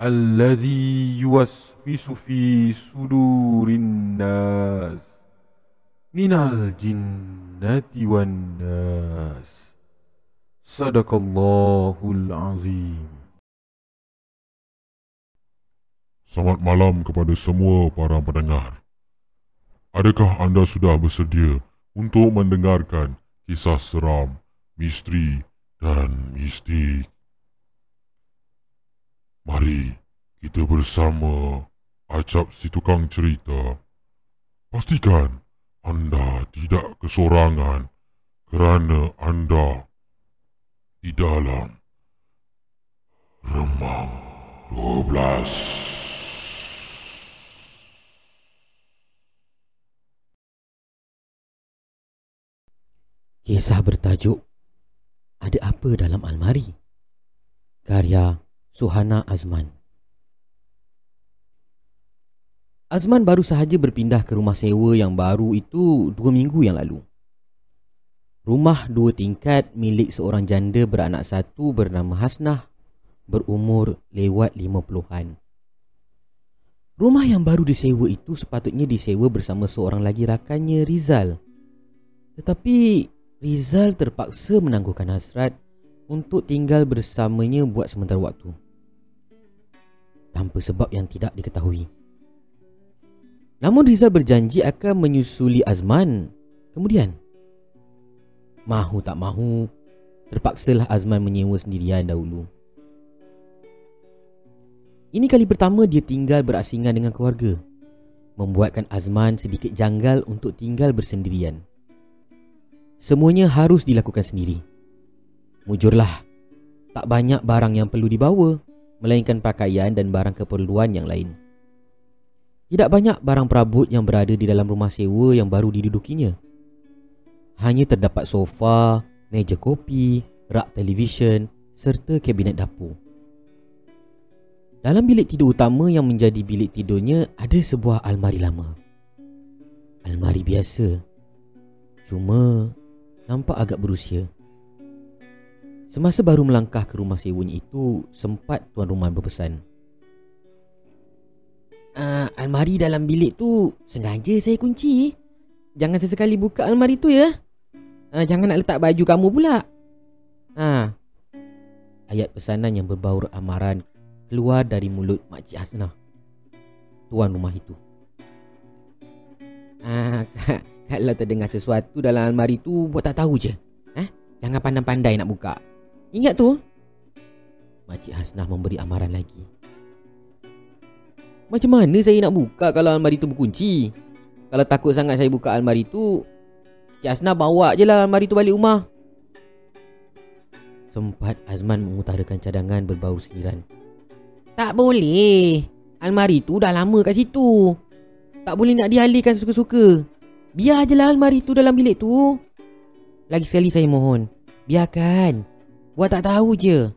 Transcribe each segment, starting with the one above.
الذي يوسوس في صدور الناس من الجنة والناس صدق الله العظيم Selamat malam kepada semua para pendengar. Adakah anda sudah bersedia untuk mendengarkan kisah seram, misteri dan mistik? Mari kita bersama Acap si tukang cerita. Pastikan anda tidak kesorangan kerana anda di dalam Remang 12. Kisah bertajuk Ada apa dalam almari? Karya Suhana Azman Azman baru sahaja berpindah ke rumah sewa yang baru itu dua minggu yang lalu. Rumah dua tingkat milik seorang janda beranak satu bernama Hasnah berumur lewat lima puluhan. Rumah yang baru disewa itu sepatutnya disewa bersama seorang lagi rakannya Rizal. Tetapi Rizal terpaksa menangguhkan hasrat untuk tinggal bersamanya buat sementara waktu. Tanpa sebab yang tidak diketahui. Namun Rizal berjanji akan menyusuli Azman kemudian. Mahu tak mahu, terpaksalah Azman menyewa sendirian dahulu. Ini kali pertama dia tinggal berasingan dengan keluarga. Membuatkan Azman sedikit janggal untuk tinggal bersendirian. Semuanya harus dilakukan sendiri. Mujurlah, tak banyak barang yang perlu dibawa, melainkan pakaian dan barang keperluan yang lain. Tidak banyak barang perabot yang berada di dalam rumah sewa yang baru didudukinya. Hanya terdapat sofa, meja kopi, rak televisyen serta kabinet dapur. Dalam bilik tidur utama yang menjadi bilik tidurnya ada sebuah almari lama. Almari biasa. Cuma nampak agak berusia. Semasa baru melangkah ke rumah sewanya itu, sempat tuan rumah berpesan. Uh, almari dalam bilik tu sengaja saya kunci. Jangan sesekali buka almari tu ya. Uh, jangan nak letak baju kamu pula. Ha. Ayat pesanan yang berbau amaran keluar dari mulut Makcik Hasnah. Tuan rumah itu. Ah, kalau terdengar sesuatu dalam almari tu buat tak tahu je. Eh? Jangan pandai-pandai nak buka. Ingat tu. Makcik Hasnah memberi amaran lagi. Macam mana saya nak buka kalau almari tu berkunci? Kalau takut sangat saya buka almari tu, Cik Hasnah bawa je lah almari tu balik rumah. Sempat Azman mengutarakan cadangan berbau seliran. Tak boleh. Almari tu dah lama kat situ. Tak boleh nak dialihkan suka-suka. Biar je lah almari tu dalam bilik tu. Lagi sekali saya mohon. Biarkan. Buat tak tahu je.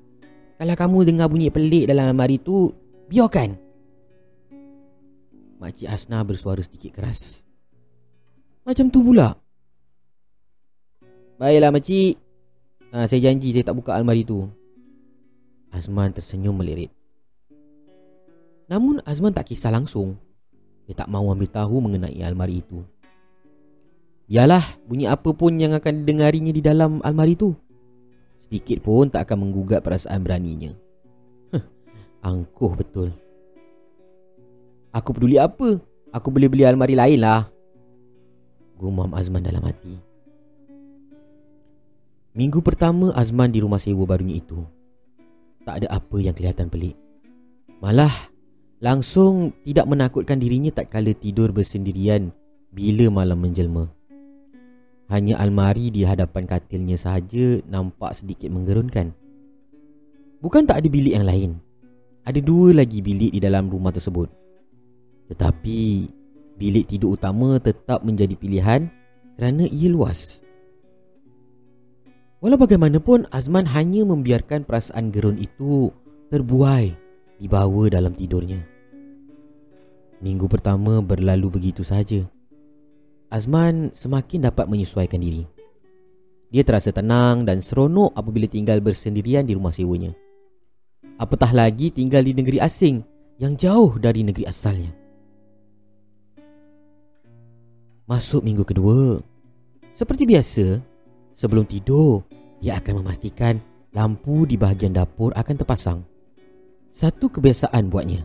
Kalau kamu dengar bunyi pelik dalam almari tu, biarkan. Makcik Asna bersuara sedikit keras. Macam tu pula. Baiklah makcik. Ha, saya janji saya tak buka almari tu. Azman tersenyum melirik. Namun Azman tak kisah langsung. Dia tak mahu ambil tahu mengenai almari itu. Biarlah bunyi apa pun yang akan didengarinya di dalam almari itu. Sedikit pun tak akan menggugat perasaan beraninya. Huh, angkuh betul. Aku peduli apa? Aku boleh beli almari lain lah. Gumam Azman dalam hati. Minggu pertama Azman di rumah sewa barunya itu. Tak ada apa yang kelihatan pelik. Malah langsung tidak menakutkan dirinya tak kala tidur bersendirian bila malam menjelma. Hanya almari di hadapan katilnya sahaja nampak sedikit menggerunkan. Bukan tak ada bilik yang lain. Ada dua lagi bilik di dalam rumah tersebut. Tetapi bilik tidur utama tetap menjadi pilihan kerana ia luas. Walau bagaimanapun Azman hanya membiarkan perasaan gerun itu terbuai dibawa dalam tidurnya. Minggu pertama berlalu begitu saja. Azman semakin dapat menyesuaikan diri. Dia terasa tenang dan seronok apabila tinggal bersendirian di rumah sewanya. Apatah lagi tinggal di negeri asing yang jauh dari negeri asalnya. Masuk minggu kedua. Seperti biasa, sebelum tidur, dia akan memastikan lampu di bahagian dapur akan terpasang. Satu kebiasaan buatnya.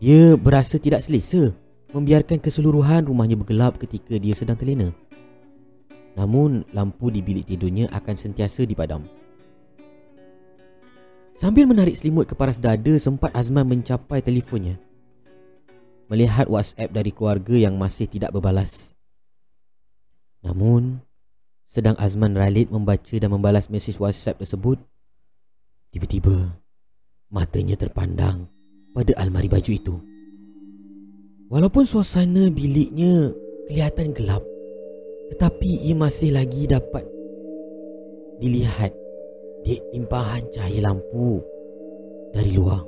Dia berasa tidak selesa membiarkan keseluruhan rumahnya bergelap ketika dia sedang terlena. Namun, lampu di bilik tidurnya akan sentiasa dipadam. Sambil menarik selimut ke paras dada, sempat Azman mencapai telefonnya melihat WhatsApp dari keluarga yang masih tidak berbalas. Namun, sedang Azman Ralid membaca dan membalas mesej WhatsApp tersebut, tiba-tiba matanya terpandang pada almari baju itu. Walaupun suasana biliknya kelihatan gelap, tetapi ia masih lagi dapat dilihat. Di limpahan cahaya lampu dari luar.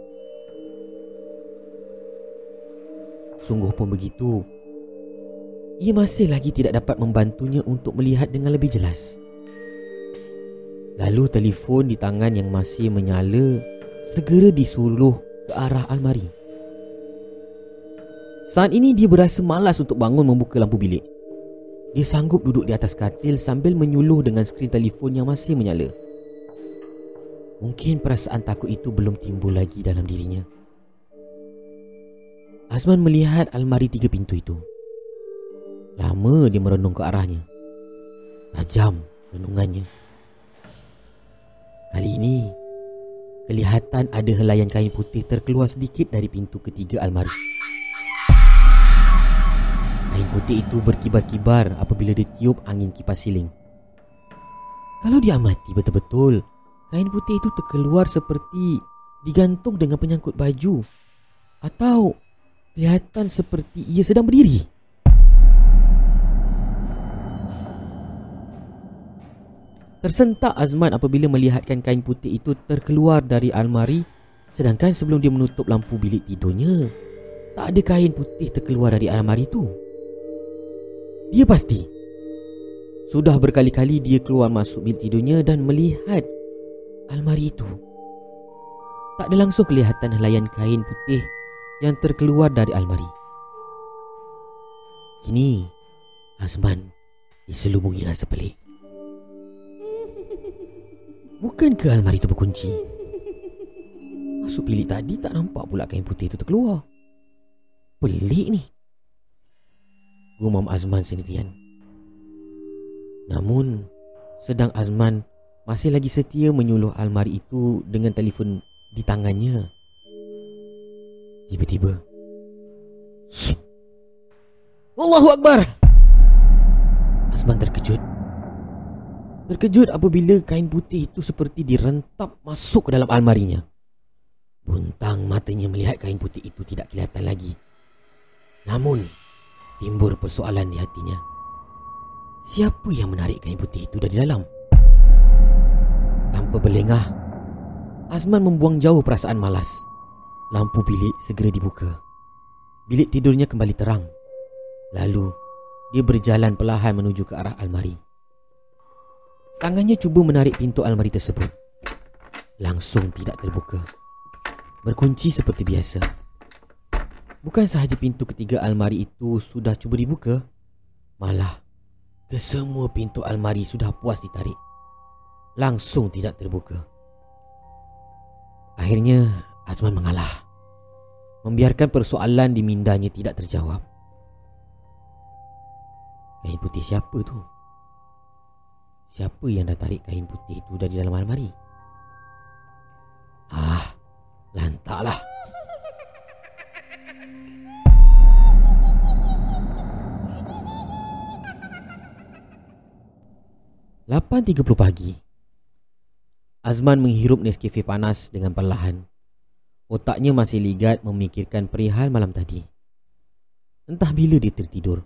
Sungguh pun begitu. Ia masih lagi tidak dapat membantunya untuk melihat dengan lebih jelas. Lalu telefon di tangan yang masih menyala Segera disuluh ke arah almari Saat ini dia berasa malas untuk bangun membuka lampu bilik Dia sanggup duduk di atas katil sambil menyuluh dengan skrin telefon yang masih menyala Mungkin perasaan takut itu belum timbul lagi dalam dirinya Azman melihat almari tiga pintu itu. Lama dia merenung ke arahnya. Tajam renungannya. Kali ini, kelihatan ada helaian kain putih terkeluar sedikit dari pintu ketiga almari. Kain putih itu berkibar-kibar apabila ditiup angin kipas siling. Kalau diamati betul-betul, kain putih itu terkeluar seperti digantung dengan penyangkut baju atau kelihatan seperti ia sedang berdiri. Tersentak Azman apabila melihatkan kain putih itu terkeluar dari almari sedangkan sebelum dia menutup lampu bilik tidurnya tak ada kain putih terkeluar dari almari itu. Dia pasti sudah berkali-kali dia keluar masuk bilik tidurnya dan melihat almari itu. Tak ada langsung kelihatan helaian kain putih yang terkeluar dari almari. Kini, Azman diselubungi rasa pelik. Bukankah almari itu berkunci? Masuk bilik tadi tak nampak pula kain putih itu terkeluar. Pelik ni. Gumam Azman sendirian. Namun, sedang Azman masih lagi setia menyuluh almari itu dengan telefon di tangannya. Tiba-tiba Allahu Akbar. Azman terkejut. Terkejut apabila kain putih itu seperti direntap masuk ke dalam almarinya. Buntang matanya melihat kain putih itu tidak kelihatan lagi. Namun Timbul persoalan di hatinya Siapa yang menarik kain putih itu dari dalam? Tanpa berlengah Azman membuang jauh perasaan malas Lampu bilik segera dibuka. Bilik tidurnya kembali terang. Lalu, dia berjalan perlahan menuju ke arah almari. Tangannya cuba menarik pintu almari tersebut. Langsung tidak terbuka. Berkunci seperti biasa. Bukan sahaja pintu ketiga almari itu sudah cuba dibuka, malah kesemua pintu almari sudah puas ditarik. Langsung tidak terbuka. Akhirnya Azman mengalah membiarkan persoalan di mindanya tidak terjawab. Kain putih siapa tu? Siapa yang dah tarik kain putih itu dari dalam almari? Ah, lantaklah. Lapan tiga puluh pagi. Azman menghirup Nescafe panas dengan perlahan. Otaknya masih ligat memikirkan perihal malam tadi. Entah bila dia tertidur.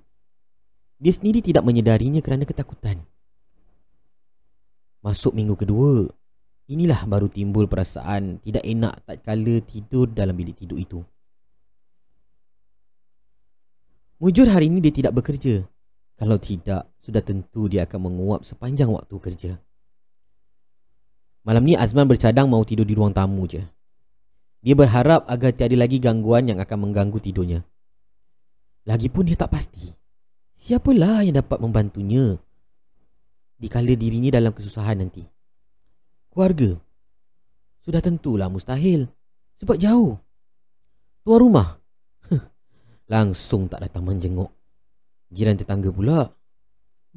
Dia sendiri tidak menyedarinya kerana ketakutan. Masuk minggu kedua, inilah baru timbul perasaan tidak enak tak kala tidur dalam bilik tidur itu. Mujur hari ini dia tidak bekerja. Kalau tidak, sudah tentu dia akan menguap sepanjang waktu kerja. Malam ni Azman bercadang mau tidur di ruang tamu je. Dia berharap agar tiada lagi gangguan yang akan mengganggu tidurnya. Lagipun dia tak pasti. Siapalah yang dapat membantunya dikala dirinya dalam kesusahan nanti. Keluarga. Sudah tentulah mustahil. Sebab jauh. Tuan rumah. Langsung tak datang menjenguk. Jiran tetangga pula.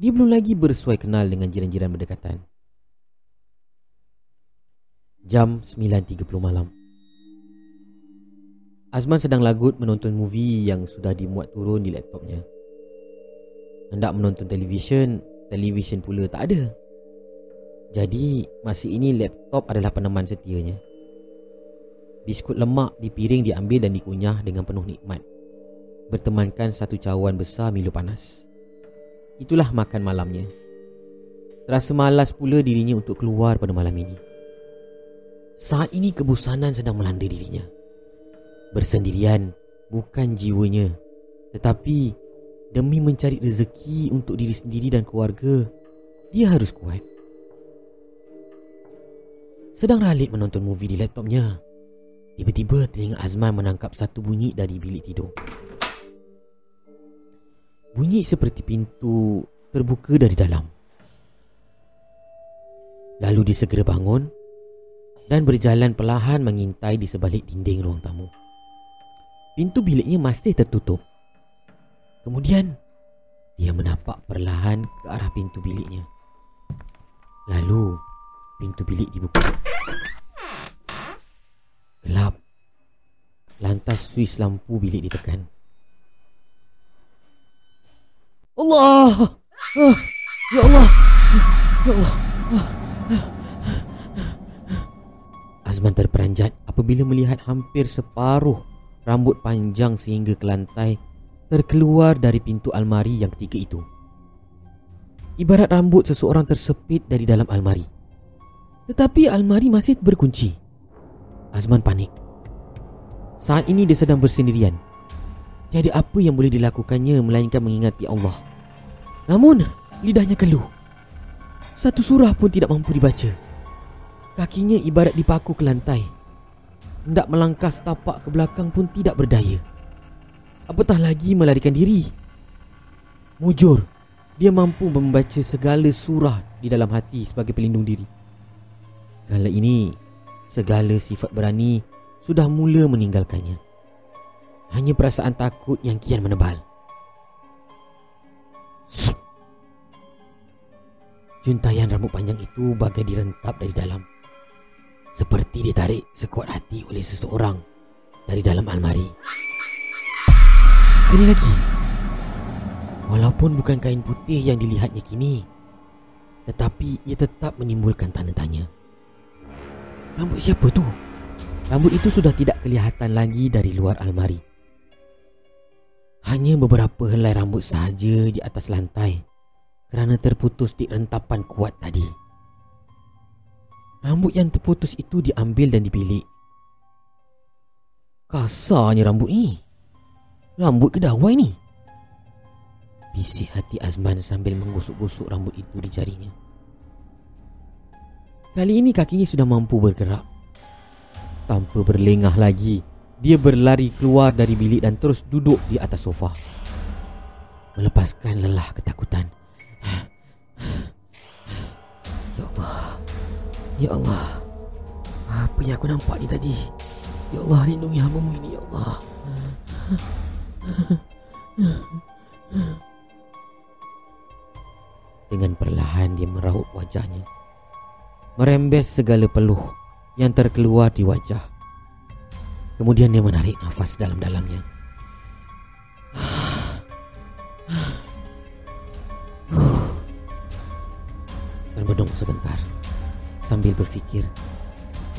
Dia belum lagi bersuai kenal dengan jiran-jiran berdekatan. Jam 9.30 malam. Azman sedang lagut menonton movie yang sudah dimuat turun di laptopnya. Hendak menonton televisyen, televisyen pula tak ada. Jadi, masih ini laptop adalah peneman setianya. Biskut lemak di piring diambil dan dikunyah dengan penuh nikmat. Bertemankan satu cawan besar Milo panas. Itulah makan malamnya. Terasa malas pula dirinya untuk keluar pada malam ini. Saat ini kebosanan sedang melanda dirinya bersendirian bukan jiwanya tetapi demi mencari rezeki untuk diri sendiri dan keluarga dia harus kuat sedang ralik menonton movie di laptopnya tiba-tiba telinga Azman menangkap satu bunyi dari bilik tidur bunyi seperti pintu terbuka dari dalam lalu dia segera bangun dan berjalan perlahan mengintai di sebalik dinding ruang tamu. Pintu biliknya masih tertutup. Kemudian, dia menapak perlahan ke arah pintu biliknya. Lalu, pintu bilik dibuka. Gelap. Lantas suis lampu bilik ditekan. Allah! Ah, ya Allah! Ya Allah! Azman terperanjat apabila melihat hampir separuh rambut panjang sehingga ke lantai terkeluar dari pintu almari yang ketiga itu. Ibarat rambut seseorang tersepit dari dalam almari. Tetapi almari masih berkunci. Azman panik. Saat ini dia sedang bersendirian. Tiada apa yang boleh dilakukannya melainkan mengingati Allah. Namun, lidahnya keluh. Satu surah pun tidak mampu dibaca. Kakinya ibarat dipaku ke lantai. Hendak melangkah setapak ke belakang pun tidak berdaya Apatah lagi melarikan diri Mujur Dia mampu membaca segala surah di dalam hati sebagai pelindung diri Kala ini Segala sifat berani Sudah mula meninggalkannya Hanya perasaan takut yang kian menebal Juntayan rambut panjang itu bagai direntap dari dalam seperti ditarik sekuat hati oleh seseorang dari dalam almari. Sekali lagi, walaupun bukan kain putih yang dilihatnya kini, tetapi ia tetap menimbulkan tanda tanya. Rambut siapa tu? Rambut itu sudah tidak kelihatan lagi dari luar almari. Hanya beberapa helai rambut sahaja di atas lantai kerana terputus di rentapan kuat tadi. Rambut yang terputus itu diambil dan dipilih. Kasarnya rambut ni. Rambut kedawai ni. Bisik hati Azman sambil menggosok-gosok rambut itu di jarinya. Kali ini kakinya sudah mampu bergerak. Tanpa berlengah lagi, dia berlari keluar dari bilik dan terus duduk di atas sofa. Melepaskan lelah ketakutan. Ya Allah. Ya Allah. Apa yang aku nampak ni tadi? Ya Allah lindungi hamamu ini Ya Allah. Dengan perlahan dia meraup wajahnya. Merembes segala peluh Yang terkeluar di wajah. Kemudian dia menarik nafas dalam-dalamnya Terbedung sebentar sambil berfikir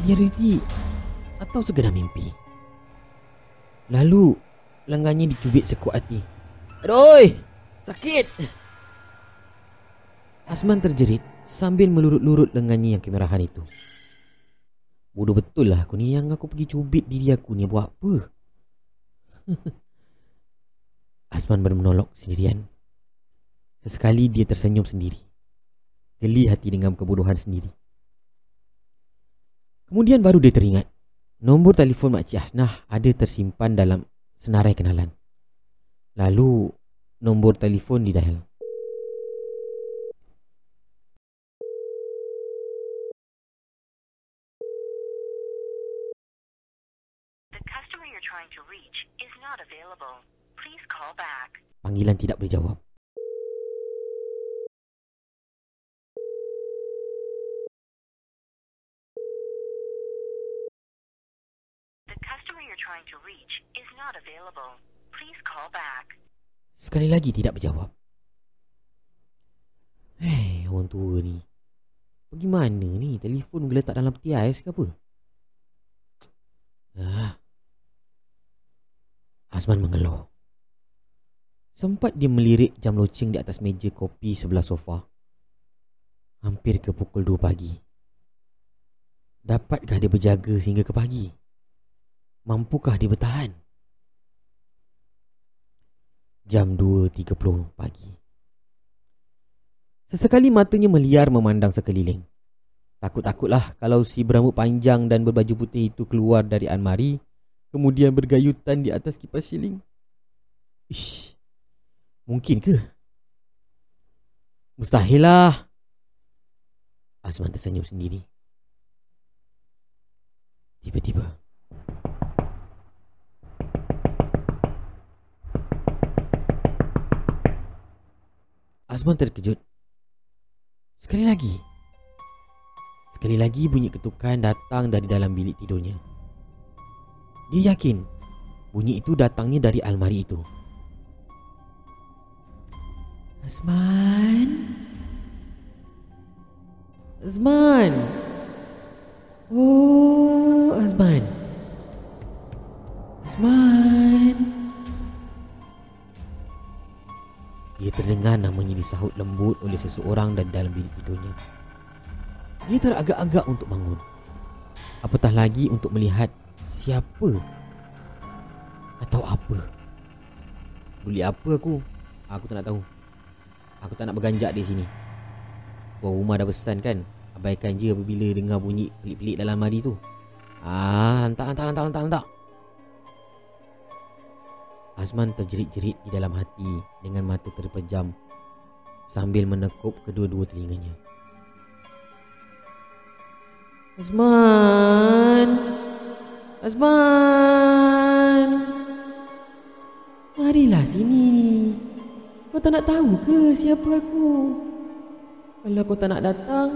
realiti atau segera mimpi. Lalu lengannya dicubit sekuat hati. Aduh, sakit. Asman terjerit sambil melurut-lurut lengannya yang kemerahan itu. Bodoh betul lah aku ni yang aku pergi cubit diri aku ni buat apa? Asman bermenolok sendirian. Sesekali dia tersenyum sendiri. Geli hati dengan kebodohan sendiri. Kemudian baru dia teringat. Nombor telefon Makcik Hasnah ada tersimpan dalam senarai kenalan. Lalu nombor telefon didial. The customer you're trying to reach is not available. Please call back. Panggilan tidak boleh jawab. Trying to reach is not available. Please call back. Sekali lagi tidak berjawab. Hei, orang tua ni. Pergi mana ni? Telefon geletak dalam peti ais ke apa? Ah. Azman mengeluh. Sempat dia melirik jam loceng di atas meja kopi sebelah sofa. Hampir ke pukul 2 pagi. Dapatkah dia berjaga sehingga ke pagi? Mampukah dia bertahan? Jam 2.30 pagi. Sesekali matanya meliar memandang sekeliling. Takut-takutlah kalau si berambut panjang dan berbaju putih itu keluar dari almari, kemudian bergayutan di atas kipas siling. Ish, mungkin ke? Mustahil lah. Azman tersenyum sendiri. Tiba-tiba, Azman terkejut. Sekali lagi. Sekali lagi bunyi ketukan datang dari dalam bilik tidurnya. Dia yakin bunyi itu datangnya dari almari itu. Azman? Azman? Oh, terdengar namanya disahut lembut oleh seseorang dan dalam bilik tidurnya. Dia teragak-agak untuk bangun. Apatah lagi untuk melihat siapa atau apa. Beli apa aku? Aku tak nak tahu. Aku tak nak berganjak di sini. Tuan rumah dah pesan kan? Abaikan je apabila dengar bunyi pelik-pelik dalam mari tu. Ah, lantak, lantak, lantak, lantak, lantak. Azman terjerit-jerit di dalam hati dengan mata terpejam sambil menekup kedua-dua telinganya. Azman! Azman! Marilah sini. Kau tak nak tahu ke siapa aku? Kalau kau tak nak datang,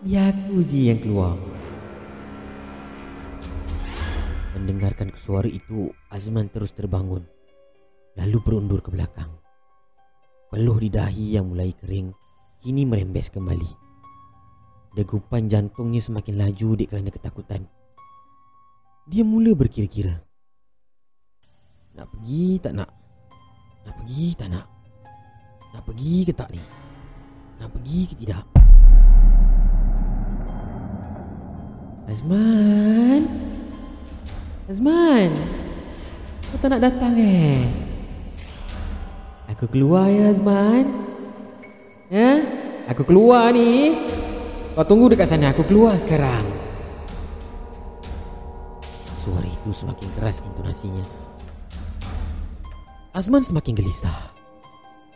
biar aku je yang keluar. Mendengarkan suara itu, Azman terus terbangun. Lalu berundur ke belakang. Peluh di dahi yang mulai kering, kini merembes kembali. Degupan jantungnya semakin laju dek kerana ketakutan. Dia mula berkira-kira. Nak pergi tak nak? Nak pergi tak nak? Nak pergi ke tak ni? Nak pergi ke tidak? Azman? Azman? Kau tak nak datang eh? Aku keluar ya Azman? Ya? Aku keluar ni. Kau tunggu dekat sana, aku keluar sekarang. Suara itu semakin keras intonasinya. Azman semakin gelisah.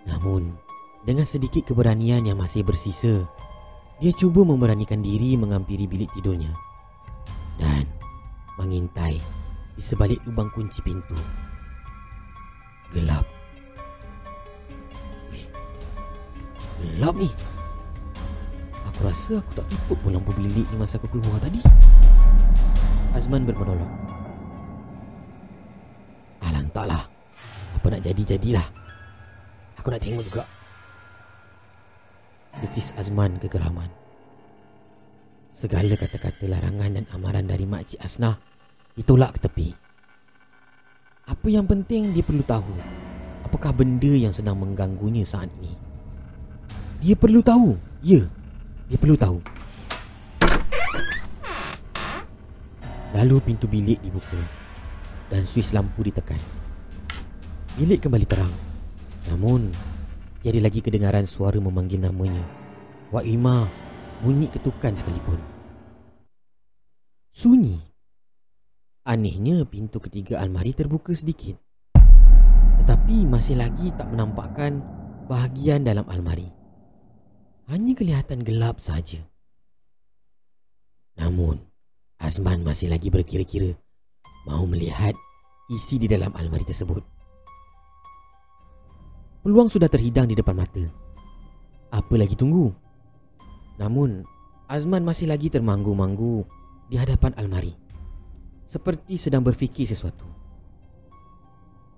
Namun, dengan sedikit keberanian yang masih bersisa, dia cuba memberanikan diri mengampiri bilik tidurnya. Dan mengintai di sebalik lubang kunci pintu. Gelap. Wih, Gelap ni. Aku rasa aku tak tutup pun lampu bilik ni masa aku keluar tadi. Azman bermenolong. Alah, entahlah. Apa nak jadi-jadilah. Aku nak tengok juga. Detis Azman kegeraman. Segala kata-kata larangan dan amaran dari Makcik Asnah ditolak ke tepi. Apa yang penting dia perlu tahu apakah benda yang sedang mengganggunya saat ini. Dia perlu tahu. Ya, dia perlu tahu. Lalu pintu bilik dibuka dan suis lampu ditekan. Bilik kembali terang. Namun, tiada lagi kedengaran suara memanggil namanya. Wak Ima bunyi ketukan sekalipun. Sunyi. Anehnya pintu ketiga almari terbuka sedikit. Tetapi masih lagi tak menampakkan bahagian dalam almari. Hanya kelihatan gelap saja. Namun, Azman masih lagi berkira-kira mahu melihat isi di dalam almari tersebut. Peluang sudah terhidang di depan mata. Apa lagi tunggu? Namun, Azman masih lagi termanggu-manggu di hadapan almari. Seperti sedang berfikir sesuatu.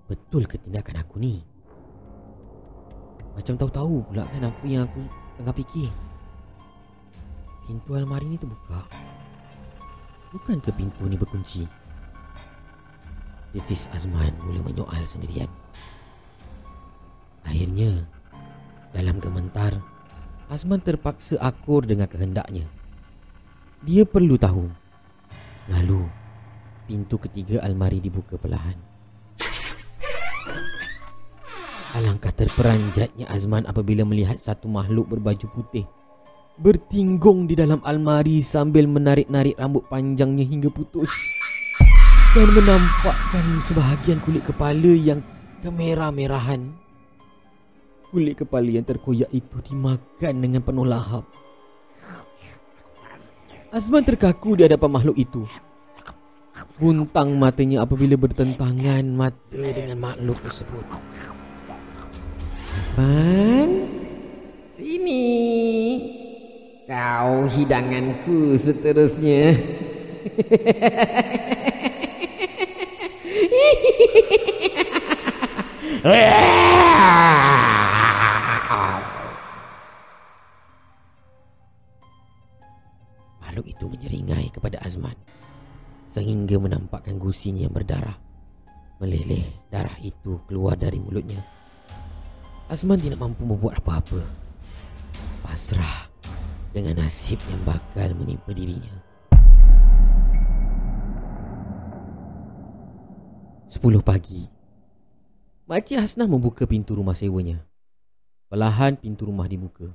Betul ke tindakan aku ni? Macam tahu-tahu pula kan apa yang aku tengah fikir. Pintu almari ni terbuka. Bukan ke pintu ni berkunci? Desis Azman mula menyoal sendirian. Akhirnya, dalam gementar, Azman terpaksa akur dengan kehendaknya. Dia perlu tahu. Lalu, pintu ketiga almari dibuka perlahan. Alangkah terperanjatnya Azman apabila melihat satu makhluk berbaju putih bertinggung di dalam almari sambil menarik-narik rambut panjangnya hingga putus dan menampakkan sebahagian kulit kepala yang kemerah-merahan. Kulit kepala yang terkoyak itu dimakan dengan penuh lahap. Azman terkaku di hadapan makhluk itu. Buntang matanya apabila bertentangan mata dengan makhluk tersebut. Azman, sini. Kau hidanganku seterusnya. Makhluk itu menyeringai kepada Azman sehingga menampakkan gusinya yang berdarah. Meleleh darah itu keluar dari mulutnya. Azman tidak mampu membuat apa-apa. Pasrah dengan nasib yang bakal menimpa dirinya. Sepuluh pagi. Makcik Hasnah membuka pintu rumah sewanya. Perlahan pintu rumah dibuka.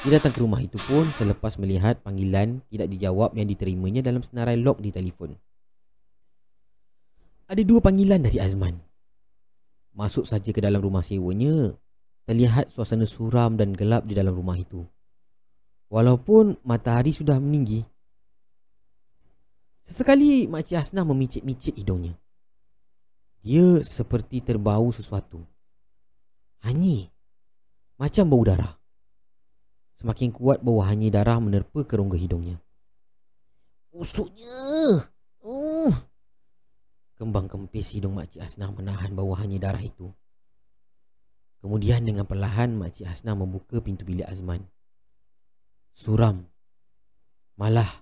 Dia datang ke rumah itu pun selepas melihat panggilan tidak dijawab yang diterimanya dalam senarai log di telefon. Ada dua panggilan dari Azman. Masuk saja ke dalam rumah sewanya, terlihat suasana suram dan gelap di dalam rumah itu. Walaupun matahari sudah meninggi. Sesekali Makcik Hasnah memicit-micit hidungnya. Dia seperti terbau sesuatu. Hanyi. Macam bau darah. Semakin kuat bau hanyi darah menerpa ke rongga hidungnya. Usuknya. Uh. Kembang kempis hidung Makcik Hasnah menahan bau hanyi darah itu. Kemudian dengan perlahan Makcik Hasnah membuka pintu bilik Azman. Suram. Malah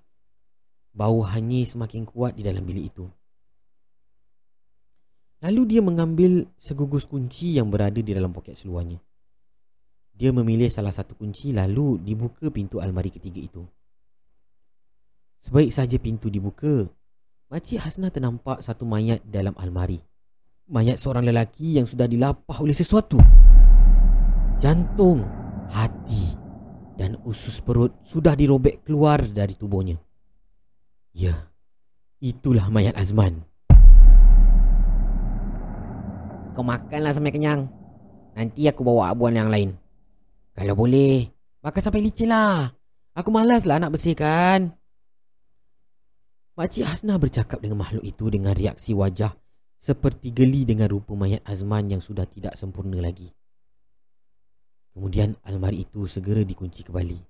bau hanyi semakin kuat di dalam bilik itu. Lalu dia mengambil segugus kunci yang berada di dalam poket seluarnya. Dia memilih salah satu kunci lalu dibuka pintu almari ketiga itu. Sebaik saja pintu dibuka, Makcik Hasnah ternampak satu mayat dalam almari. Mayat seorang lelaki yang sudah dilapah oleh sesuatu. Jantung, hati dan usus perut sudah dirobek keluar dari tubuhnya. Ya, itulah mayat Azman. Kau makanlah sampai kenyang. Nanti aku bawa abuan yang lain. Kalau boleh, makan sampai licin lah. Aku malaslah nak bersihkan. Makcik Hasnah bercakap dengan makhluk itu dengan reaksi wajah seperti geli dengan rupa mayat Azman yang sudah tidak sempurna lagi. Kemudian almari itu segera dikunci kembali.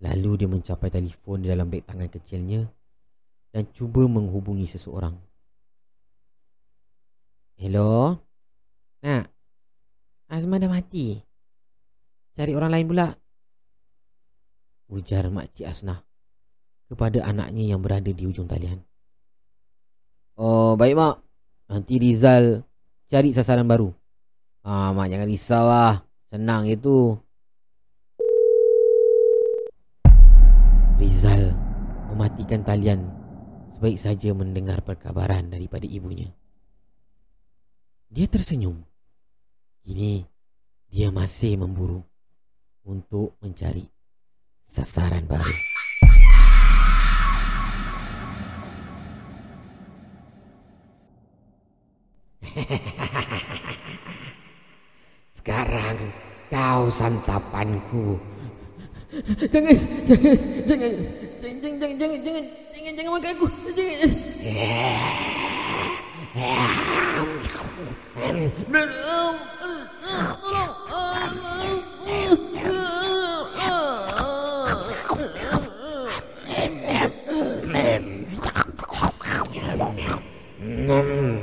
Lalu dia mencapai telefon di dalam beg tangan kecilnya dan cuba menghubungi seseorang. Hello? Nak? Azman dah mati. Cari orang lain pula. Ujar Makcik Asnah kepada anaknya yang berada di ujung talian. Oh, baik mak. Nanti Rizal cari sasaran baru. Ah, mak jangan risau lah. Senang itu. Rizal mematikan talian sebaik saja mendengar perkabaran daripada ibunya. Dia tersenyum. Kini dia masih memburu untuk mencari sasaran baru. Sekarang kau santapanku. Jangan, jangan, jangan, jangan, jangan, jangan, jangan, jangan, jangan, jangan aku. Jangan. Ha Mm-hmm.